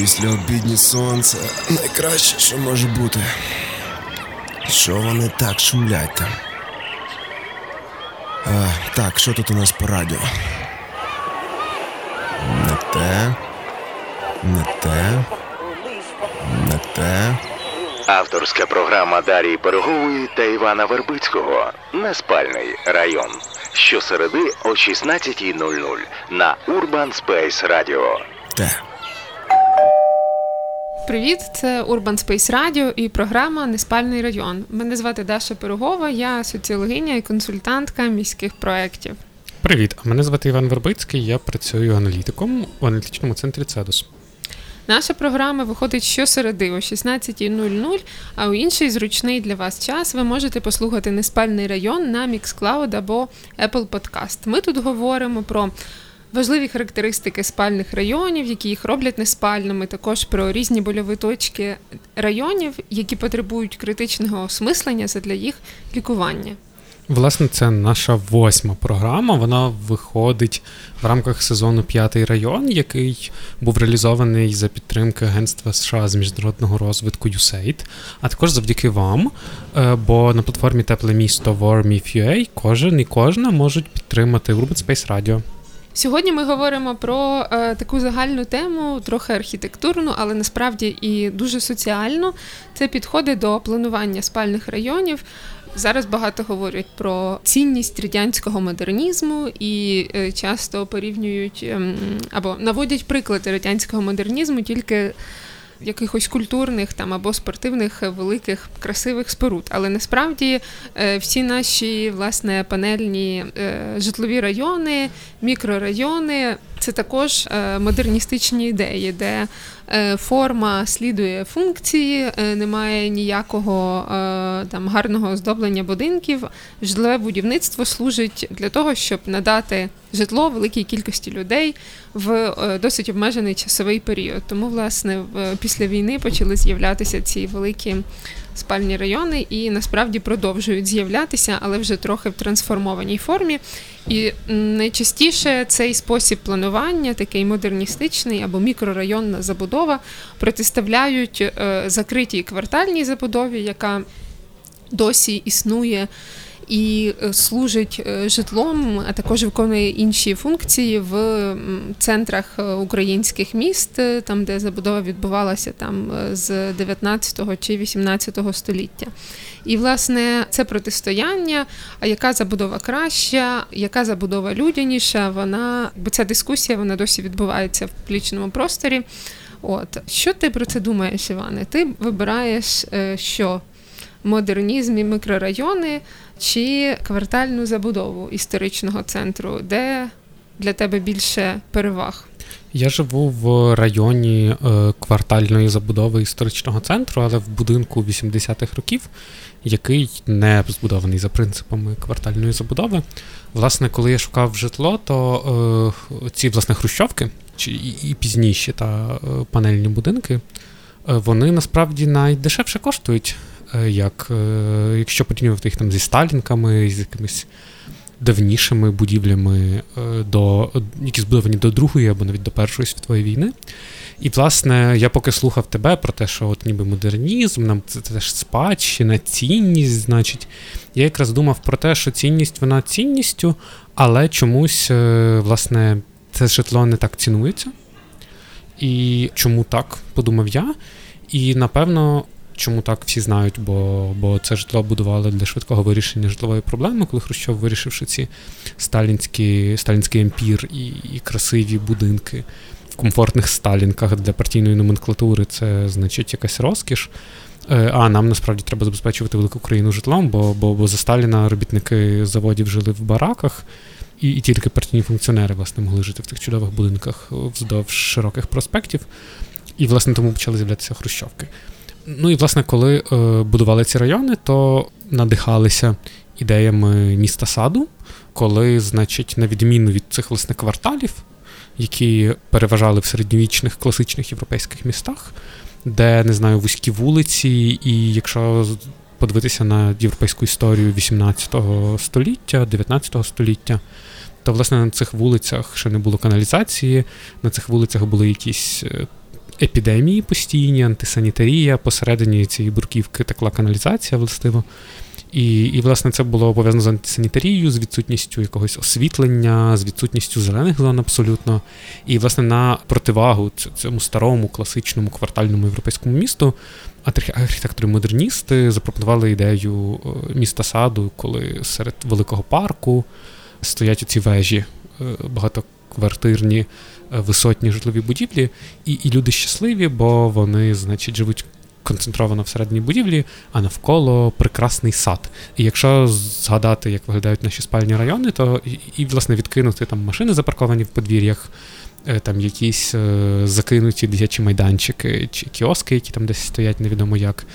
Після обідні сонце найкраще, що може бути. Що вони так шумлять там? А, Так, що тут у нас по радіо? Не те, не те, не те. Авторська програма Дарії Берегової та Івана Вербицького Неспальний район. Щосереди о 16.00 на Urban Space Radio. Те. Привіт, це Urban Space Radio і програма Неспальний район. Мене звати Даша Пирогова, я соціологиня і консультантка міських проєктів. Привіт, а мене звати Іван Вербицький, я працюю аналітиком у аналітичному центрі Цедус. Наша програма виходить щосереди о 16.00, а у інший зручний для вас час ви можете послухати Неспальний район на Mixcloud або Apple Podcast. Ми тут говоримо про важливі характеристики спальних районів, які їх роблять неспальними, також про різні больові точки районів, які потребують критичного осмислення для їх лікування. Власне, це наша восьма програма. Вона виходить в рамках сезону П'ятий район, який був реалізований за підтримки Агентства США з міжнародного розвитку USAID, а також завдяки вам. Е, бо на платформі Тепле місто WarmIF.ua кожен і кожна можуть підтримати Urban Space Radio. Сьогодні ми говоримо про е, таку загальну тему, трохи архітектурну, але насправді і дуже соціальну. Це підходи до планування спальних районів. Зараз багато говорять про цінність радянського модернізму і е, часто порівнюють е, або наводять приклади радянського модернізму тільки якихось культурних там або спортивних великих красивих споруд. Але насправді е, всі наші власне панельні е, житлові райони, мікрорайони це також е, модерністичні ідеї, де форма слідує функції, немає ніякого там гарного оздоблення будинків. Житлове будівництво служить для того, щоб надати житло великій кількості людей в досить обмежений часовий період. Тому, власне, після війни почали з'являтися ці великі спальні райони і насправді продовжують з'являтися, але вже трохи в трансформованій формі. І найчастіше цей спосіб планування, такий модерністичний або мікрорайонна забудова, протиставляють е, закритій квартальній забудові, яка досі існує і е, служить е, житлом, а також виконує інші функції в центрах е, українських міст, там де забудова відбувалася там з 19 чи 18 століття. І, власне, це протистояння. А яка забудова краща, яка забудова людяніша? Вона бо ця дискусія вона досі відбувається в публічному просторі. От що ти про це думаєш, Іване? Ти вибираєш що? Модернізм і мікрорайони чи квартальну забудову історичного центру, де для тебе більше переваг? Я живу в районі е, квартальної забудови історичного центру, але в будинку 80-х років, який не збудований за принципами квартальної забудови. Власне, коли я шукав житло, то е, ці власне хрущовки чи і, пізніші та е, панельні будинки, вони насправді найдешевше коштують. Е, як е, якщо порівнювати їх там зі сталінками, з якимись давнішими будівлями, е, до, які збудовані до Другої або навіть до Першої світової війни. І, власне, я поки слухав тебе про те, що от ніби модернізм, нам це теж спадщина, цінність, значить, я якраз думав про те, що цінність вона цінністю, але чомусь, власне, це житло не так цінується. І чому так, подумав я. І напевно, Чому так всі знають? Бо бо це житло будували для швидкого вирішення житлової проблеми, коли Хрущов вирішивши ці сталінські, сталінський емпір і, і красиві будинки в комфортних сталінках для партійної номенклатури, це значить якась розкіш. Е, а нам насправді треба забезпечувати велику країну житлом, бо бо, бо за Сталіна робітники заводів жили в бараках, і і тільки партійні функціонери власне могли жити в тих чудових будинках вздовж широких проспектів. І, власне, тому почали з'являтися хрущовки. Ну і власне, коли е, будували ці райони, то надихалися ідеями міста саду, коли, значить, на відміну від цих власне кварталів, які переважали в середньовічних класичних європейських містах, де не знаю вузькі вулиці, і якщо подивитися на європейську історію 18 століття, 19 століття. То, власне, на цих вулицях ще не було каналізації, на цих вулицях були якісь е, епідемії постійні, антисанітарія, посередині цієї бурківки текла каналізація, властиво. І, і, власне, це було пов'язано з антисанітарією, з відсутністю якогось освітлення, з відсутністю зелених зон абсолютно. І, власне, на противагу цьому старому класичному квартальному європейському місту архітектори-модерністи запропонували ідею е, міста саду, коли серед великого парку стоять оці вежі е, багатоквартирні, висотні житлові будівлі, і, і люди щасливі, бо вони, значить, живуть концентровано всередині будівлі, а навколо прекрасний сад. І якщо згадати, як виглядають наші спальні райони, то і, і власне відкинути там машини запарковані в подвір'ях, е, там якісь е, закинуті дитячі майданчики чи кіоски, які там десь стоять, невідомо як.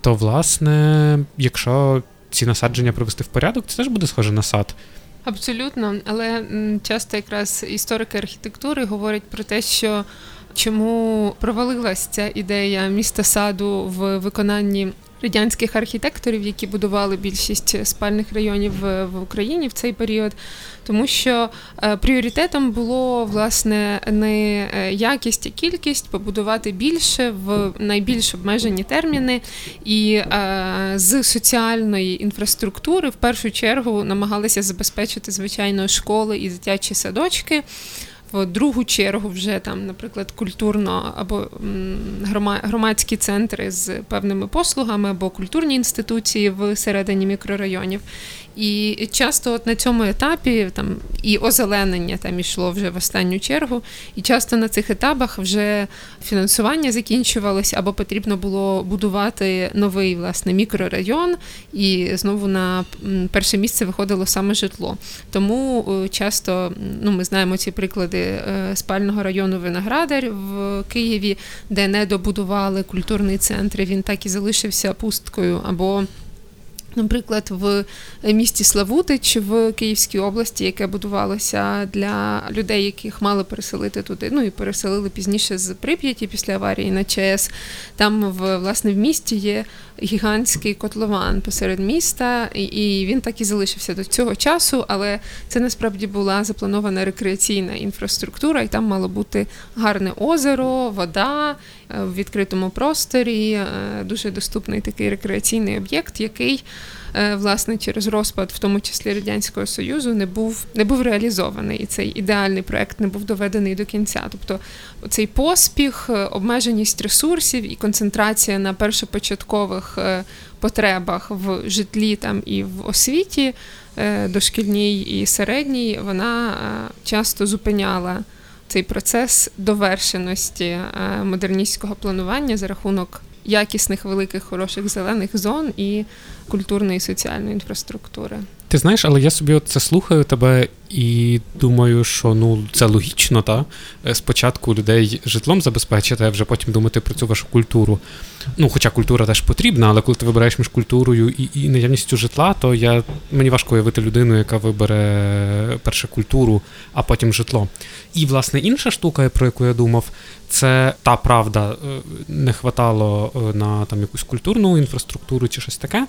То, власне, якщо ці насадження привести в порядок, це теж буде схоже на сад. Абсолютно, але часто якраз історики архітектури говорять про те, що чому провалилась ця ідея міста саду в виконанні радянських архітекторів, які будували більшість спальних районів в Україні в цей період, тому що е, пріоритетом було власне не е, якість, а кількість, побудувати більше в найбільш обмежені терміни, і е, з соціальної інфраструктури в першу чергу намагалися забезпечити звичайно школи і дитячі садочки другу чергу вже там, наприклад, культурно або громадські центри з певними послугами, або культурні інституції в середині мікрорайонів. І часто от на цьому етапі там і озеленення там йшло вже в останню чергу, і часто на цих етапах вже фінансування закінчувалося, або потрібно було будувати новий власне мікрорайон, і знову на перше місце виходило саме житло. Тому е, часто ну, ми знаємо ці приклади е, спального району Виноградар в Києві, де не добудували культурний центр. Він так і залишився пусткою або Наприклад, в місті Славутич в Київській області, яке будувалося для людей, яких мали переселити туди. Ну і переселили пізніше з Прип'яті після аварії на ЧАЕС. Там в власне в місті є гігантський котлован посеред міста, і він так і залишився до цього часу. Але це насправді була запланована рекреаційна інфраструктура, і там мало бути гарне озеро, вода в відкритому просторі, е, дуже доступний такий рекреаційний об'єкт, який. Е, власне через розпад, в тому числі радянського союзу, не був не був реалізований, і цей ідеальний проект не був доведений до кінця. Тобто цей поспіх, е, обмеженість ресурсів і концентрація на першопочаткових е, потребах в житлі там і в освіті дошкільній і середній, вона часто зупиняла. Цей процес довершеності модерністського планування за рахунок якісних великих хороших зелених зон і культурної і соціальної інфраструктури. Ти знаєш, але я собі от це слухаю тебе і думаю, що ну це логічно, та е, спочатку людей житлом забезпечити, а вже потім думати про цю вашу культуру. Ну, хоча культура теж потрібна, але коли ти вибираєш між культурою і і наявністю житла, то я мені важко уявити людину, яка вибере перше культуру, а потім житло. І власне інша штука, про яку я думав, це та правда, е, не хватало е, на там якусь культурну інфраструктуру чи щось таке.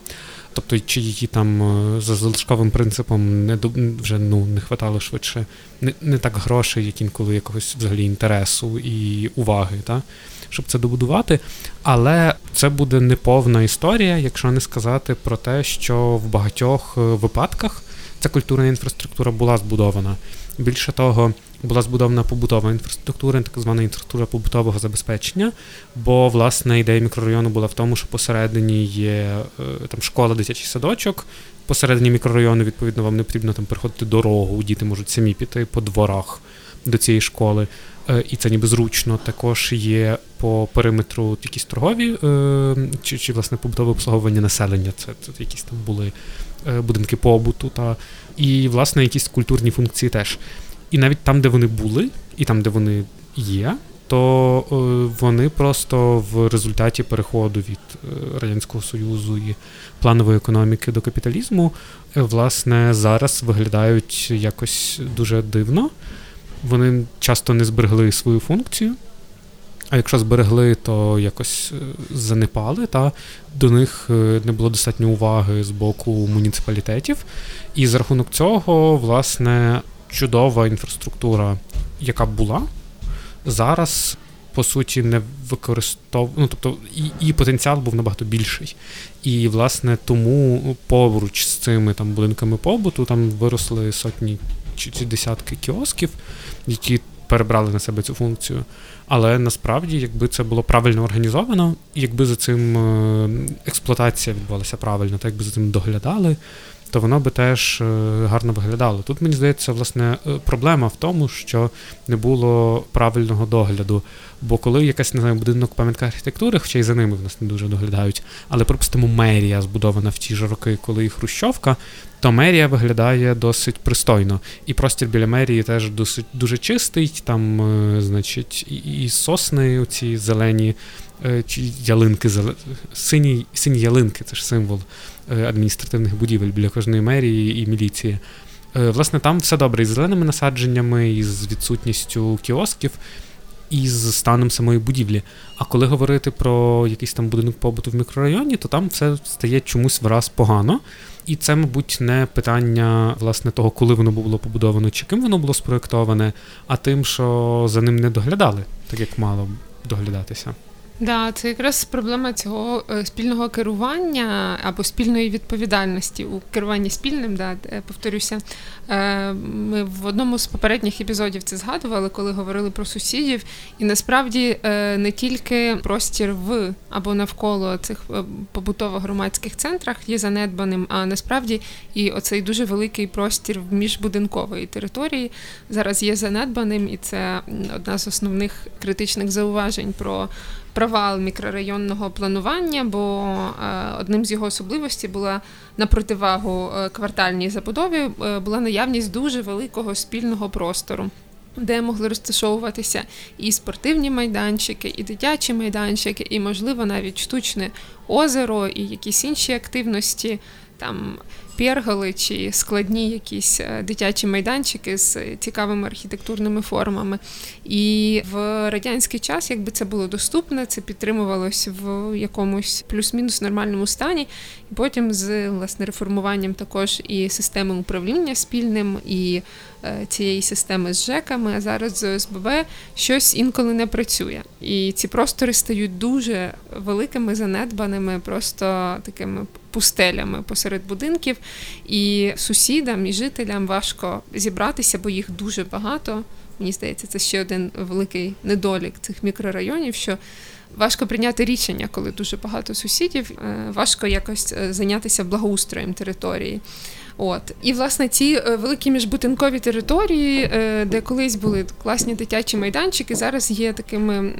Тобто, чи її там е, за залишковим принципом не вже ну не хватало швидше, не не так грошей, як інколи якогось взагалі інтересу і уваги, та, щоб це добудувати. Але це буде неповна історія, якщо не сказати про те, що в багатьох випадках ця культурна інфраструктура була збудована. Більше того, була збудована побутова інфраструктура, так звана інфраструктура побутового забезпечення. Бо власне ідея мікрорайону була в тому, що посередині є е, там школа, дитячий садочок. Посередині мікрорайону, відповідно, вам не потрібно там переходити дорогу, діти можуть самі піти по дворах до цієї школи. Е, і це ніби зручно. Також є по периметру якісь торгові е, чи чи власне побутове обслуговування населення. Це, це якісь там були будинки побуту та і власне якісь культурні функції теж. І навіть там, де вони були, і там, де вони є, то е, вони просто в результаті переходу від е, Радянського Союзу і планової економіки до капіталізму, е, власне, зараз виглядають якось дуже дивно. Вони часто не зберегли свою функцію. А якщо зберегли, то якось занепали, та до них не було достатньо уваги з боку муніципалітетів. І за рахунок цього, власне, чудова інфраструктура, яка була, зараз по суті не використов... ну, тобто і, і потенціал був набагато більший. І, власне, тому поруч з цими там будинками побуту там виросли сотні чи десятки кіосків, які перебрали на себе цю функцію. Але насправді, якби це було правильно організовано, якби за цим е, експлуатація відбувалася правильно, так якби за цим доглядали, то воно би теж е, гарно виглядало. Тут мені здається, власне, е, проблема в тому, що не було правильного догляду. Бо коли якась не знаю, будинок пам'ятка архітектури, хоча й за ними в нас не дуже доглядають, але припустимо, мерія збудована в ті ж роки, коли і Хрущовка, то мерія виглядає досить пристойно. І простір біля мерії теж досить дуже чистий. Там, е, значить, і, сосни, оці зелені, чи ялинки, сині, сині ялинки, це ж символ Е, адміністративних будівель біля кожної мерії і міліції. Е, власне, там все добре із зеленими насадженнями, і з відсутністю кіосків, і з станом самої будівлі. А коли говорити про якийсь там будинок побуту в мікрорайоні, то там все стає чомусь враз погано. І це, мабуть, не питання власне того, коли воно було побудовано, чи ким воно було спроєктоване, а тим, що за ним не доглядали, так як мало доглядатися. Да, це якраз проблема цього е, спільного керування або спільної відповідальності у керуванні спільним. Да, повторюся, е, ми в одному з попередніх епізодів це згадували, коли говорили про сусідів. І насправді е, не тільки простір в або навколо цих побутово громадських центрах є занедбаним, а насправді і оцей дуже великий простір в міжбудинкової території зараз є занедбаним, і це одна з основних критичних зауважень про провал мікрорайонного планування, бо е, одним з його особливостей була на противагу е, квартальній забудові е, була наявність дуже великого спільного простору. Де могли розташовуватися і спортивні майданчики, і дитячі майданчики, і, можливо, навіть штучне озеро, і якісь інші активності, там перголи чи складні якісь е, дитячі майданчики з цікавими архітектурними формами. І в радянський час, якби це було доступне, це підтримувалось в якомусь плюс-мінус нормальному стані. І потім з власне реформуванням також і системи управління спільним, і е, цієї системи з ЖЕКами, а зараз з ОСББ щось інколи не працює. І ці простори стають дуже великими, занедбаними, просто такими пустелями посеред будинків, і сусідам і жителям важко зібратися, бо їх дуже багато. Мені здається, це ще один великий недолік цих мікрорайонів. що Важко прийняти рішення, коли дуже багато сусідів, е, важко якось е, зайнятися благоустроєм території. От і власне ці е, великі міжбутинкові території, е, де колись були класні дитячі майданчики, зараз є такими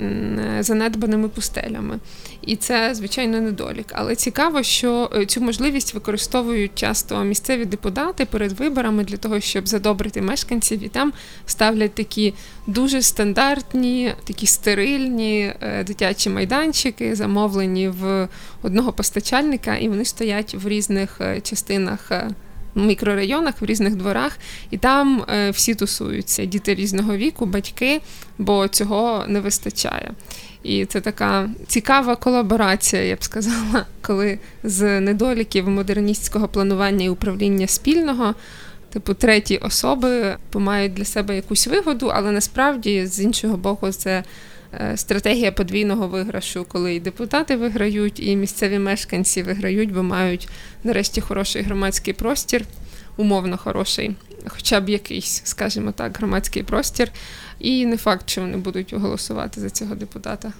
занедбаними пустелями. І це звичайно недолік. Але цікаво, що е, цю можливість використовують часто місцеві депутати перед виборами для того, щоб задобрити мешканців, і там ставлять такі дуже стандартні, такі стерильні дитячі майданчики, замовлені в одного постачальника, і вони стоять в різних частинах мікрорайонах, в різних дворах, і там е, всі тусуються, діти різного віку, батьки, бо цього не вистачає. І це така цікава колаборація, я б сказала, коли з недоліків модерністського планування і управління спільного. Типу, треті особи мають для себе якусь вигоду, але насправді з іншого боку, це стратегія подвійного виграшу, коли і депутати виграють, і місцеві мешканці виграють, бо мають нарешті хороший громадський простір, умовно хороший, хоча б якийсь, скажімо так, громадський простір. І не факт, що вони будуть голосувати за цього депутата.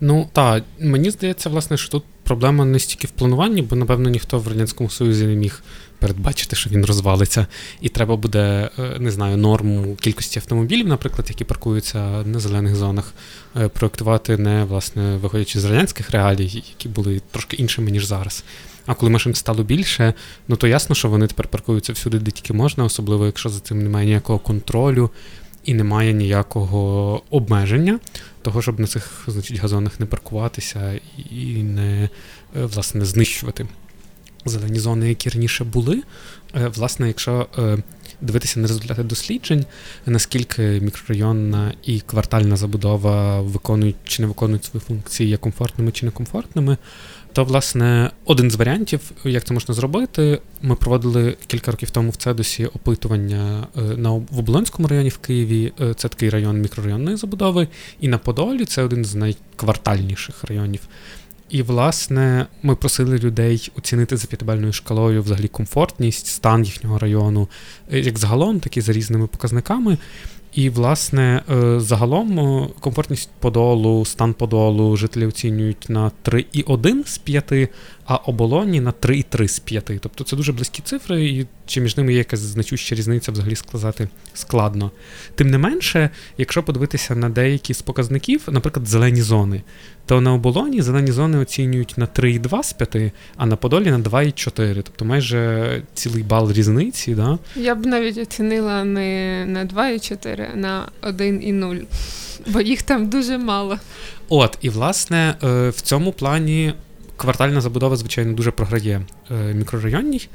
Ну так, мені здається, власне, що тут проблема не стільки в плануванні, бо напевно ніхто в радянському союзі не міг передбачити, що він розвалиться, і треба буде, е, не знаю, норму кількості автомобілів, наприклад, які паркуються на зелених зонах, е, проектувати не власне виходячи з радянських реалій, які були трошки іншими ніж зараз. А коли машин стало більше, ну то ясно, що вони тепер паркуються всюди, де тільки можна, особливо якщо за цим немає ніякого контролю і немає ніякого обмеження, того, щоб на цих значить, газонах не паркуватися і не е, власне знищувати зелені зони, які раніше були. Е, власне, якщо е, дивитися на результати досліджень, наскільки мікрорайонна і квартальна забудова виконують чи не виконують свої функції, є комфортними чи некомфортними, То, власне, один з варіантів, як це можна зробити, ми проводили кілька років тому в Цедусі опитування е, на в Оболонському районі в Києві. Е, це такий район мікрорайонної забудови, і на Подолі це один з найквартальніших районів. І, власне, ми просили людей оцінити за п'ятибальною шкалою взагалі комфортність, стан їхнього району, е, як загалом, так і за різними показниками. І, власне, е, загалом е, комфортність подолу, стан подолу жителі оцінюють на 3,1 з 5, а оболоні на 3,3 з 5. Тобто це дуже близькі цифри, і чи між ними є якась значуща різниця взагалі сказати складно. Тим не менше, якщо подивитися на деякі з показників, наприклад, зелені зони, то на оболоні зелені зони оцінюють на 3,2 з 5, а на Подолі на 2,4. Тобто майже цілий бал різниці. Да? Я б навіть оцінила не на 2,4, а на 1,0, бо їх там дуже мало. От, і власне е, в цьому плані квартальна забудова, звичайно, дуже програє е, мікрорайонній.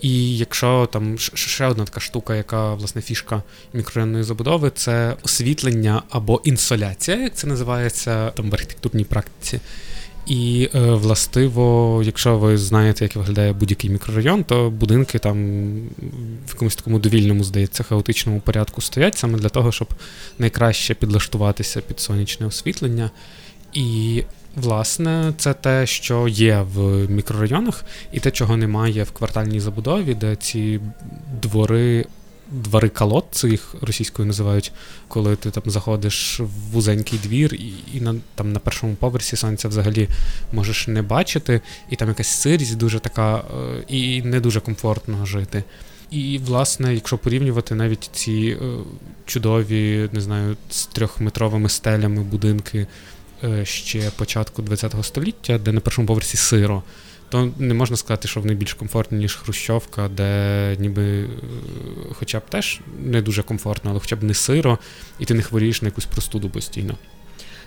І якщо там ще одна така штука, яка власне фішка мікрорайонної забудови, це освітлення або інсоляція, як це називається там в архітектурній практиці. І е, властиво, якщо ви знаєте, як виглядає будь-який мікрорайон, то будинки там в якомусь такому довільному, здається, хаотичному порядку стоять саме для того, щоб найкраще підлаштуватися під сонячне освітлення. І Власне, це те, що є в мікрорайонах, і те, чого немає в квартальній забудові, де ці двори, двори колодці їх російською називають, коли ти там заходиш в вузенький двір, і і на там на першому поверсі сонця взагалі можеш не бачити, і там якась сирість дуже така, е, і не дуже комфортно жити. І, власне, якщо порівнювати навіть ці е, чудові, не знаю, з трьохметровими стелями будинки. Е, ще початку ХХ століття, де на першому поверсі сиро, то не можна сказати, що вони більш комфортні, ніж Хрущовка, де ніби е, хоча б теж не дуже комфортно, але хоча б не сиро, і ти не хворієш на якусь простуду постійно.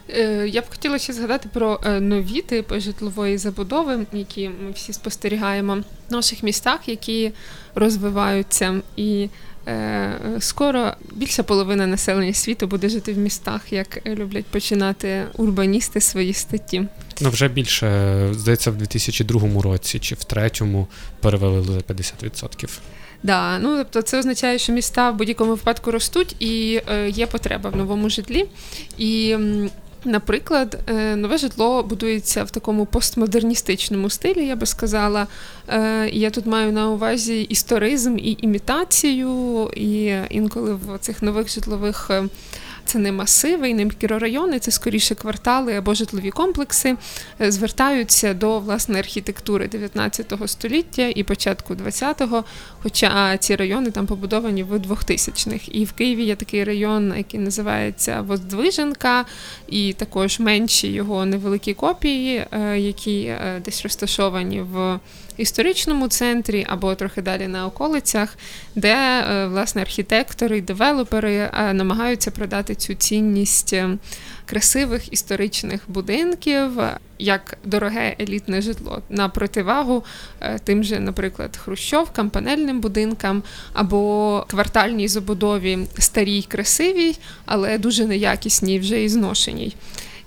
Е, я б хотіла ще згадати про нові типи житлової забудови, які ми всі спостерігаємо в наших містах, які розвиваються. І скоро більша половина населення світу буде жити в містах, як люблять починати урбаністи свої статті. Ну вже більше здається, в 2002 році чи в третьому перевели за 50%. Да, ну тобто це означає, що міста в будь-якому випадку ростуть і е, є потреба в новому житлі. І Наприклад, е, нове житло будується в такому постмодерністичному стилі, я би сказала. Е, я тут маю на увазі історизм і імітацію, і інколи в цих нових житлових е, це не масиви і не мікрорайони, це скоріше квартали або житлові комплекси, е, звертаються до власне архітектури 19 століття і початку 20-го, Хоча ці райони там побудовані в 2000-х. І в Києві є такий район, який називається Воздвиженка, і також менші його невеликі копії, е, які е, десь розташовані в історичному центрі або трохи далі на околицях, де е, власне архітектори і девелопери е, намагаються продати цю цінність е, красивих історичних будинків як дороге елітне житло на противагу тим же, наприклад, хрущовкам, панельним будинкам або квартальній забудові старій, красивій, але дуже неякісній вже і зношеній.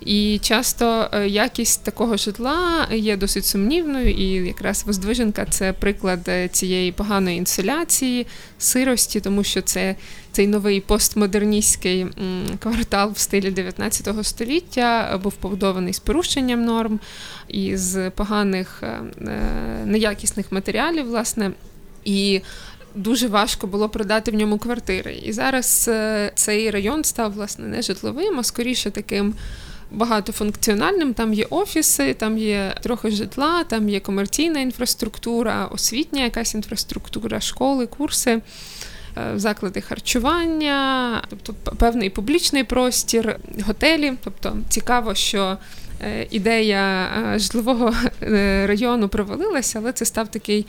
І часто е, якість такого житла є досить сумнівною, і якраз Воздвиженка це приклад е, цієї поганої інсуляції, сирості, тому що це цей новий постмодерністський квартал в стилі 19 століття був побудований з порушенням норм і з поганих е, неякісних матеріалів, власне. І Дуже важко було продати в ньому квартири. І зараз цей район став власне не житловим, а скоріше таким багатофункціональним. Там є офіси, там є трохи житла, там є комерційна інфраструктура, освітня якась інфраструктура, школи, курси. Е, заклади харчування, тобто певний публічний простір, готелі. Тобто цікаво, що ідея е, житлового е, району провалилася, але це став такий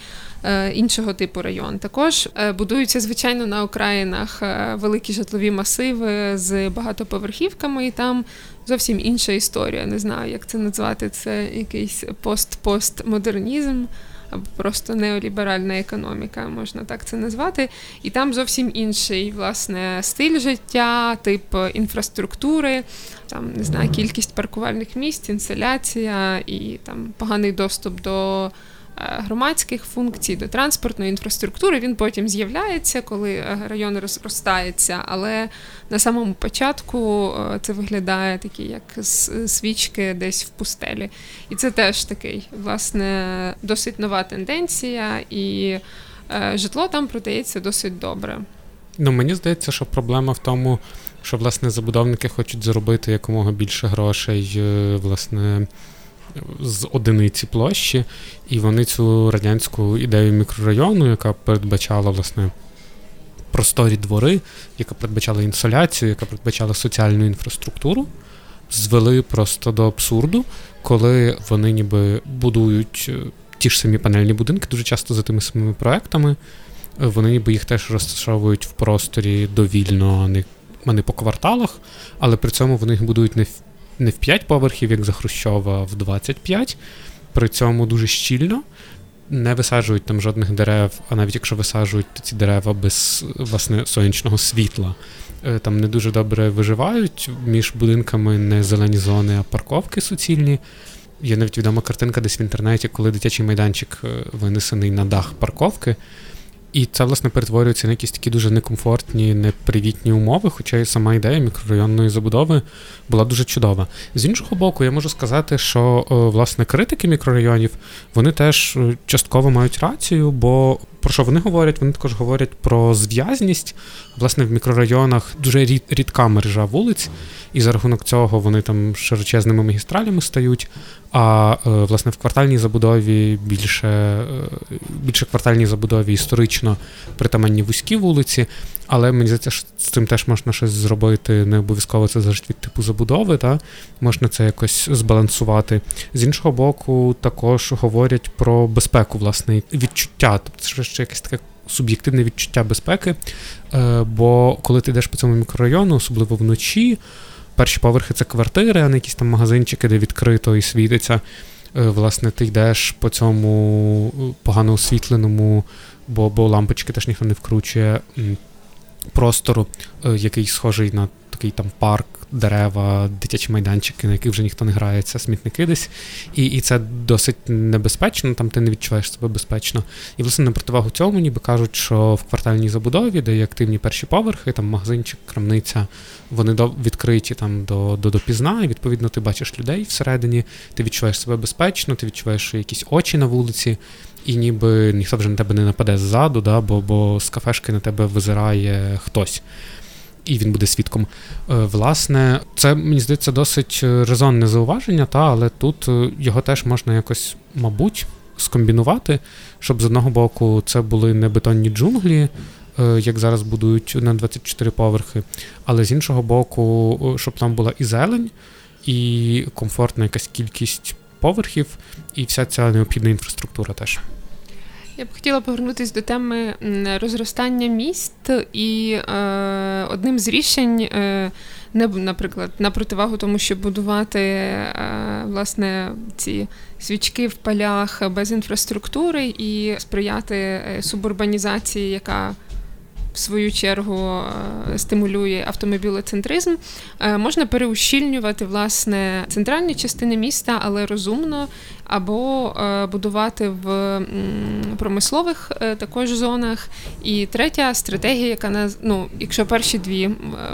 іншого типу район. Також будуються, звичайно, на окраїнах великі житлові масиви з багатоповерхівками, і там зовсім інша історія. Не знаю, як це назвати. Це якийсь пост-постмодернізм. Просто неоліберальна економіка, можна так це назвати. І там зовсім інший власне стиль життя, тип інфраструктури, там не знаю, кількість паркувальних місць, інсоляція і там поганий доступ до. Е, громадських функцій, до транспортної інфраструктури. Він потім з'являється, коли е, район розростається, але на самому початку е, це виглядає такі, як свічки десь в пустелі. І це теж такий, власне, досить нова тенденція, і житло там продається досить добре. Ну, мені здається, що проблема в тому, що власне забудовники хочуть заробити якомога більше грошей, власне з одиниці площі, і вони цю радянську ідею мікрорайону, яка передбачала власне просторі двори, яка передбачала інсоляцію, яка передбачала соціальну інфраструктуру, звели просто до абсурду, коли вони ніби будують е, ті ж самі панельні будинки, дуже часто за тими самими проектами. Вони ніби їх теж розташовують в просторі довільно, а не по кварталах, але при цьому вони їх будують не в не в 5 поверхів, як за Хрущова, а в 25. При цьому дуже щільно. Не висаджують там жодних дерев, а навіть якщо висаджують ці дерева без власне сонячного світла, е, там не дуже добре виживають. Між будинками не зелені зони, а парковки суцільні. Є навіть відома картинка десь в інтернеті, коли дитячий майданчик е, винесений на дах парковки. І це, власне, перетворюється на якісь такі дуже некомфортні, непривітні умови, хоча і сама ідея мікрорайонної забудови була дуже чудова. З іншого боку, я можу сказати, що власне критики мікрорайонів вони теж е, частково мають рацію, бо про що вони говорять? Вони також говорять про зв'язність. Власне, в мікрорайонах дуже рідка мережа вулиць, і за рахунок цього вони там широчезними магістралями стають. А е, власне в квартальній забудові більше е, більше квартальній забудові історично притаманні вузькі вулиці, але мені здається, що з цим теж можна щось зробити. Не обов'язково це залежить від типу забудови, та можна це якось збалансувати. З іншого боку, також говорять про безпеку, власне, відчуття, тобто це ще якесь таке. Суб'єктивне відчуття безпеки, е, бо коли ти йдеш по цьому мікрорайону, особливо вночі, перші поверхи це квартири, а не якісь там магазинчики, де відкрито і світиться. Е, власне, ти йдеш по цьому е, погано освітленому, бо бо лампочки теж ніхто не вкручує простору, е, який схожий на такий там парк, дерева, дитячі майданчики, на яких вже ніхто не грається, смітники десь. І і це досить небезпечно, там ти не відчуваєш себе безпечно. І, власне, на противагу цьому, ніби кажуть, що в квартальній забудові, де є активні перші поверхи, там магазинчик, крамниця, вони до, відкриті там до до допізна, і відповідно ти бачиш людей всередині, ти відчуваєш себе безпечно, ти відчуваєш якісь очі на вулиці. І ніби ніхто вже на тебе не нападе ззаду, да, бо бо з кафешки на тебе визирає хтось і він буде свідком. Е, власне, це мені здається досить е, резонне зауваження, та але тут е, його теж можна якось, мабуть, скомбінувати, щоб з одного боку це були не бетонні джунглі. Як зараз будують на 24 поверхи, але з іншого боку, щоб там була і зелень, і комфортна якась кількість поверхів, і вся ця необхідна інфраструктура теж. Я б хотіла повернутися до теми розростання міст, і е, одним з рішень, е, не наприклад, на противагу тому, щоб будувати е, власне ці свічки в полях без інфраструктури і сприяти е, субурбанізації, яка в свою чергу е, стимулює автомобілецентризм, е, можна переущільнювати власне центральні частини міста, але розумно, або е, будувати в промислових також зонах. І третя стратегія, яка на ну, якщо перші дві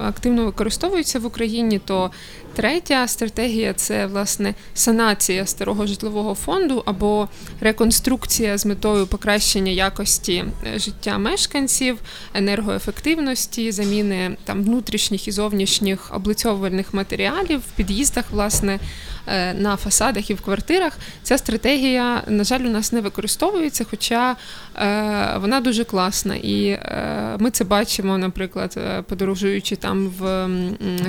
активно використовуються в Україні, то Третя стратегія це власне санація старого житлового фонду або реконструкція з метою покращення якості е, життя мешканців, енергоефективності, заміни там внутрішніх і зовнішніх облицьовувальних матеріалів в під'їздах, власне. Е, на фасадах і в квартирах. Ця стратегія, на жаль, у нас не використовується, хоча е, вона дуже класна. І е, ми це бачимо, наприклад, подорожуючи там в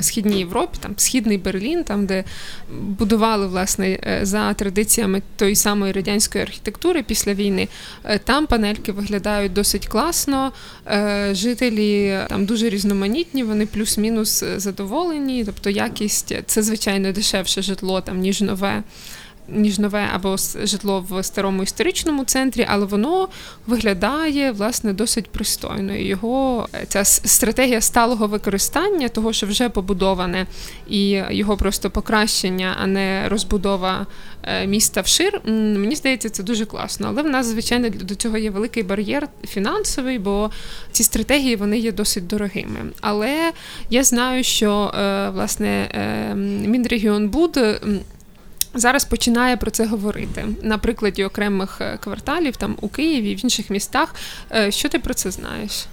Східній Європі, там Східний Берлін, там де будували власне за традиціями тої самої радянської архітектури після війни. Там панельки виглядають досить класно. Жителі там дуже різноманітні, вони плюс-мінус задоволені, тобто якість це звичайно дешевше житло там ніж нове. Ніж нове або житло в старому історичному центрі, але воно виглядає власне досить пристойно. Його ця стратегія сталого використання того, що вже побудоване, і його просто покращення, а не розбудова е, міста вшир. Мені здається, це дуже класно. Але в нас, звичайно, до цього є великий бар'єр фінансовий, бо ці стратегії вони є досить дорогими. Але я знаю, що е, власне е, Мінрегіонбуд Зараз починає про це говорити на прикладі окремих е, кварталів, там у Києві, в інших містах. Е, що ти про це знаєш?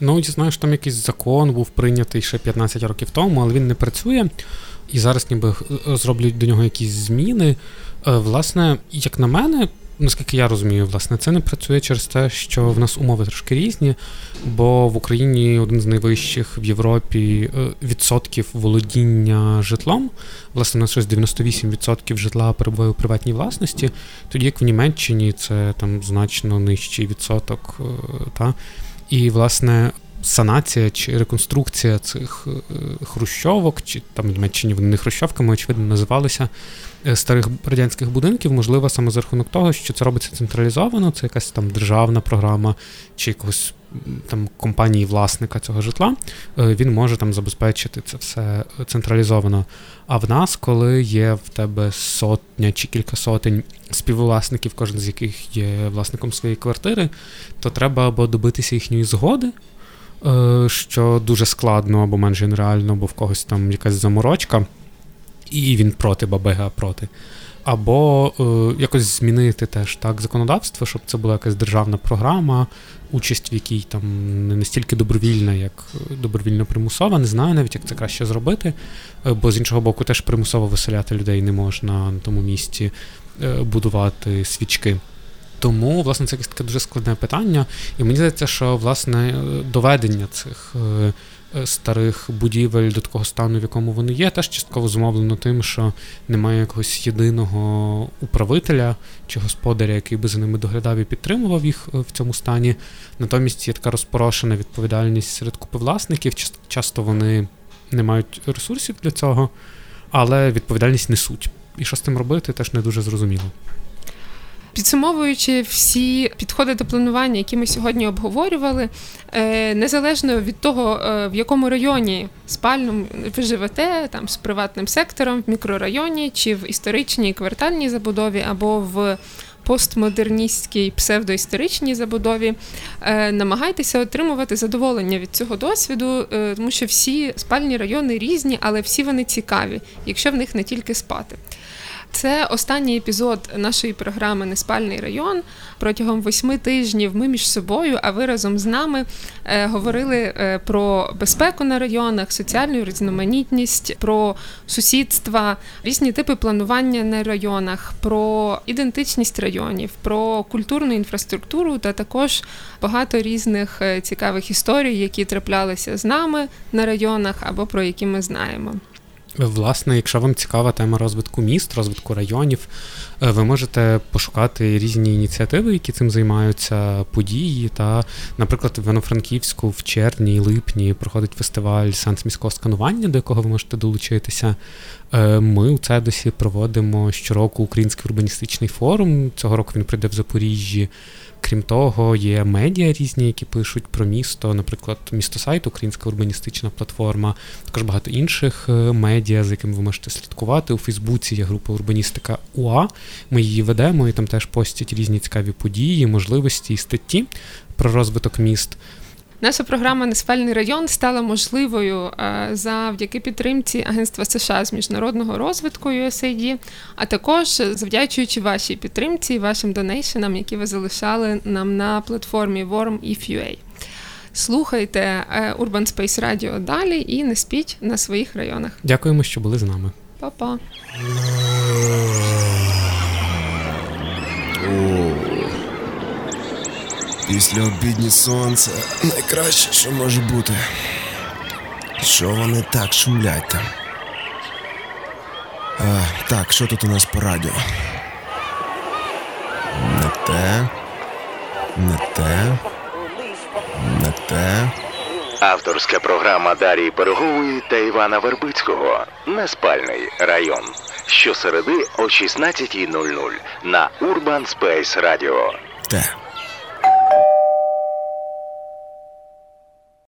Ну, я знаю, що там якийсь закон був прийнятий ще 15 років тому, але він не працює. І зараз ніби е, зроблять до нього якісь зміни. Власне, як на мене, наскільки я розумію, власне, це не працює через те, що в нас умови трошки різні, бо в Україні один з найвищих в Європі е, відсотків володіння житлом. Власне, у нас щось 98% житла перебуває у приватній власності, тоді як в Німеччині це там значно нижчий відсоток. Е, та. І, власне, санація чи реконструкція цих е, хрущовок, чи там в Німеччині вони не хрущовками, очевидно, називалися е, старих радянських будинків, можливо, саме за рахунок того, що це робиться централізовано, це якась там державна програма чи якогось там компанії власника цього житла, е, він може там забезпечити це все централізовано. А в нас, коли є в тебе сотня чи кілька сотень співвласників, кожен з яких є власником своєї квартири, то треба або добитися їхньої згоди. Е, що дуже складно або менш нереально, бо в когось там якась заморочка, і він проти бабега проти. Або е, якось змінити теж так законодавство, щоб це була якась державна програма, участь в якій там не настільки добровільна, як добровільно примусова. Не знаю навіть, як це краще зробити. Е, бо з іншого боку, теж примусово виселяти людей не можна на тому місці е, будувати свічки. Тому, власне, це якесь таке дуже складне питання. І мені здається, що власне доведення цих е, е, старих будівель до такого стану, в якому вони є, теж частково зумовлено тим, що немає якогось єдиного управителя чи господаря, який би за ними доглядав і підтримував їх е, в цьому стані. Натомість є така розпорошена відповідальність серед купивласників. Часто вони не мають ресурсів для цього, але відповідальність несуть. І що з цим робити, теж не дуже зрозуміло. Підсумовуючи всі підходи до планування, які ми сьогодні обговорювали, е, незалежно від того, е, в якому районі спальному ви живете, там з приватним сектором, в мікрорайоні чи в історичній квартальній забудові або в постмодерністській псевдоісторичній забудові, е, намагайтеся отримувати задоволення від цього досвіду, тому що всі спальні райони різні, але всі вони цікаві, якщо в них не тільки спати. Це останній епізод нашої програми Неспальний район. Протягом восьми тижнів ми між собою, а ви разом з нами е, говорили е, про безпеку на районах, соціальну різноманітність, про сусідства, різні типи планування на районах, про ідентичність районів, про культурну інфраструктуру та також багато різних е, цікавих історій, які траплялися з нами на районах або про які ми знаємо. Власне, якщо вам цікава тема розвитку міст, розвитку районів, е, ви можете пошукати різні ініціативи, які цим займаються, події. Та, наприклад, в Івано-Франківську в червні і липні проходить фестиваль сенс міського сканування, до якого ви можете долучитися. Е, ми у Цедосі проводимо щороку український урбаністичний форум. Цього року він прийде в Запоріжжі. Крім того, є медіа різні, які пишуть про місто, наприклад, містосайт, Українська урбаністична платформа, також багато інших е, медіа, з якими ви можете слідкувати. У Фейсбуці є група Урбаністика УА. Ми її ведемо і там теж постять різні цікаві події, можливості і статті про розвиток міст. Наша програма Неспальний район стала можливою е, завдяки підтримці Агентства США з міжнародного розвитку USAID, а також завдячуючи вашій підтримці і вашим донейшенам, які ви залишали нам на платформі WormIF.ua. Слухайте е, Urban Space Radio далі і не спіть на своїх районах. Дякуємо, що були з нами. Па-па. Після обідні сонце найкраще, що може бути. Що вони так шумлять там? А, Так, що тут у нас по радіо? Не те, не те, не те. Авторська програма Дарії Пирогової та Івана Вербицького Неспальний район. Щосереди о 16.00 на Urban Space Radio. Те.